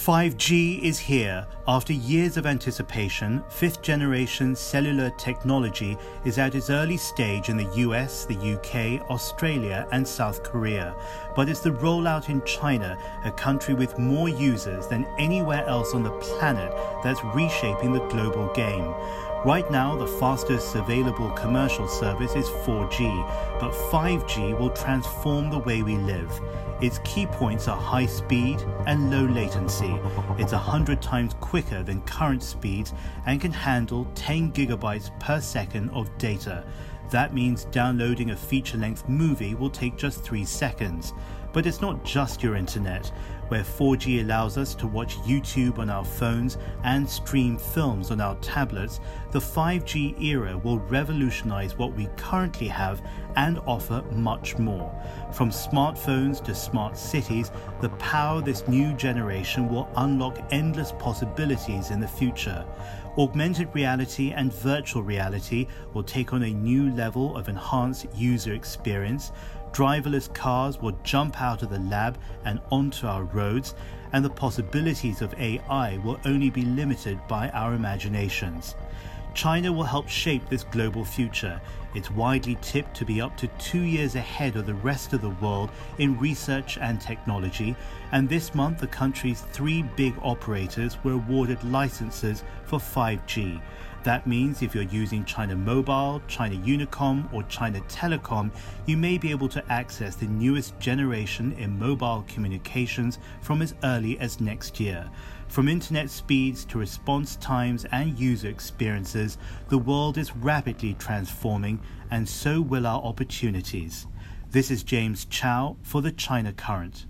5G is here. After years of anticipation, fifth generation cellular technology is at its early stage in the US, the UK, Australia, and South Korea. But it's the rollout in China, a country with more users than anywhere else on the planet, that's reshaping the global game. Right now, the fastest available commercial service is 4G, but 5G will transform the way we live. Its key points are high speed and low latency. It's 100 times quicker than current speeds and can handle 10 gigabytes per second of data. That means downloading a feature length movie will take just 3 seconds. But it's not just your internet where 4G allows us to watch YouTube on our phones and stream films on our tablets, the 5G era will revolutionize what we currently have and offer much more. From smartphones to smart cities, the power this new generation will unlock endless possibilities in the future. Augmented reality and virtual reality will take on a new level of enhanced user experience driverless cars will jump out of the lab and onto our roads, and the possibilities of AI will only be limited by our imaginations. China will help shape this global future. It's widely tipped to be up to two years ahead of the rest of the world in research and technology, and this month the country's three big operators were awarded licenses for 5G. That means if you're using China Mobile, China Unicom, or China Telecom, you may be able to access the newest generation in mobile communications from as early as next year. From internet speeds to response times and user experiences, the world is rapidly transforming, and so will our opportunities. This is James Chow for the China Current.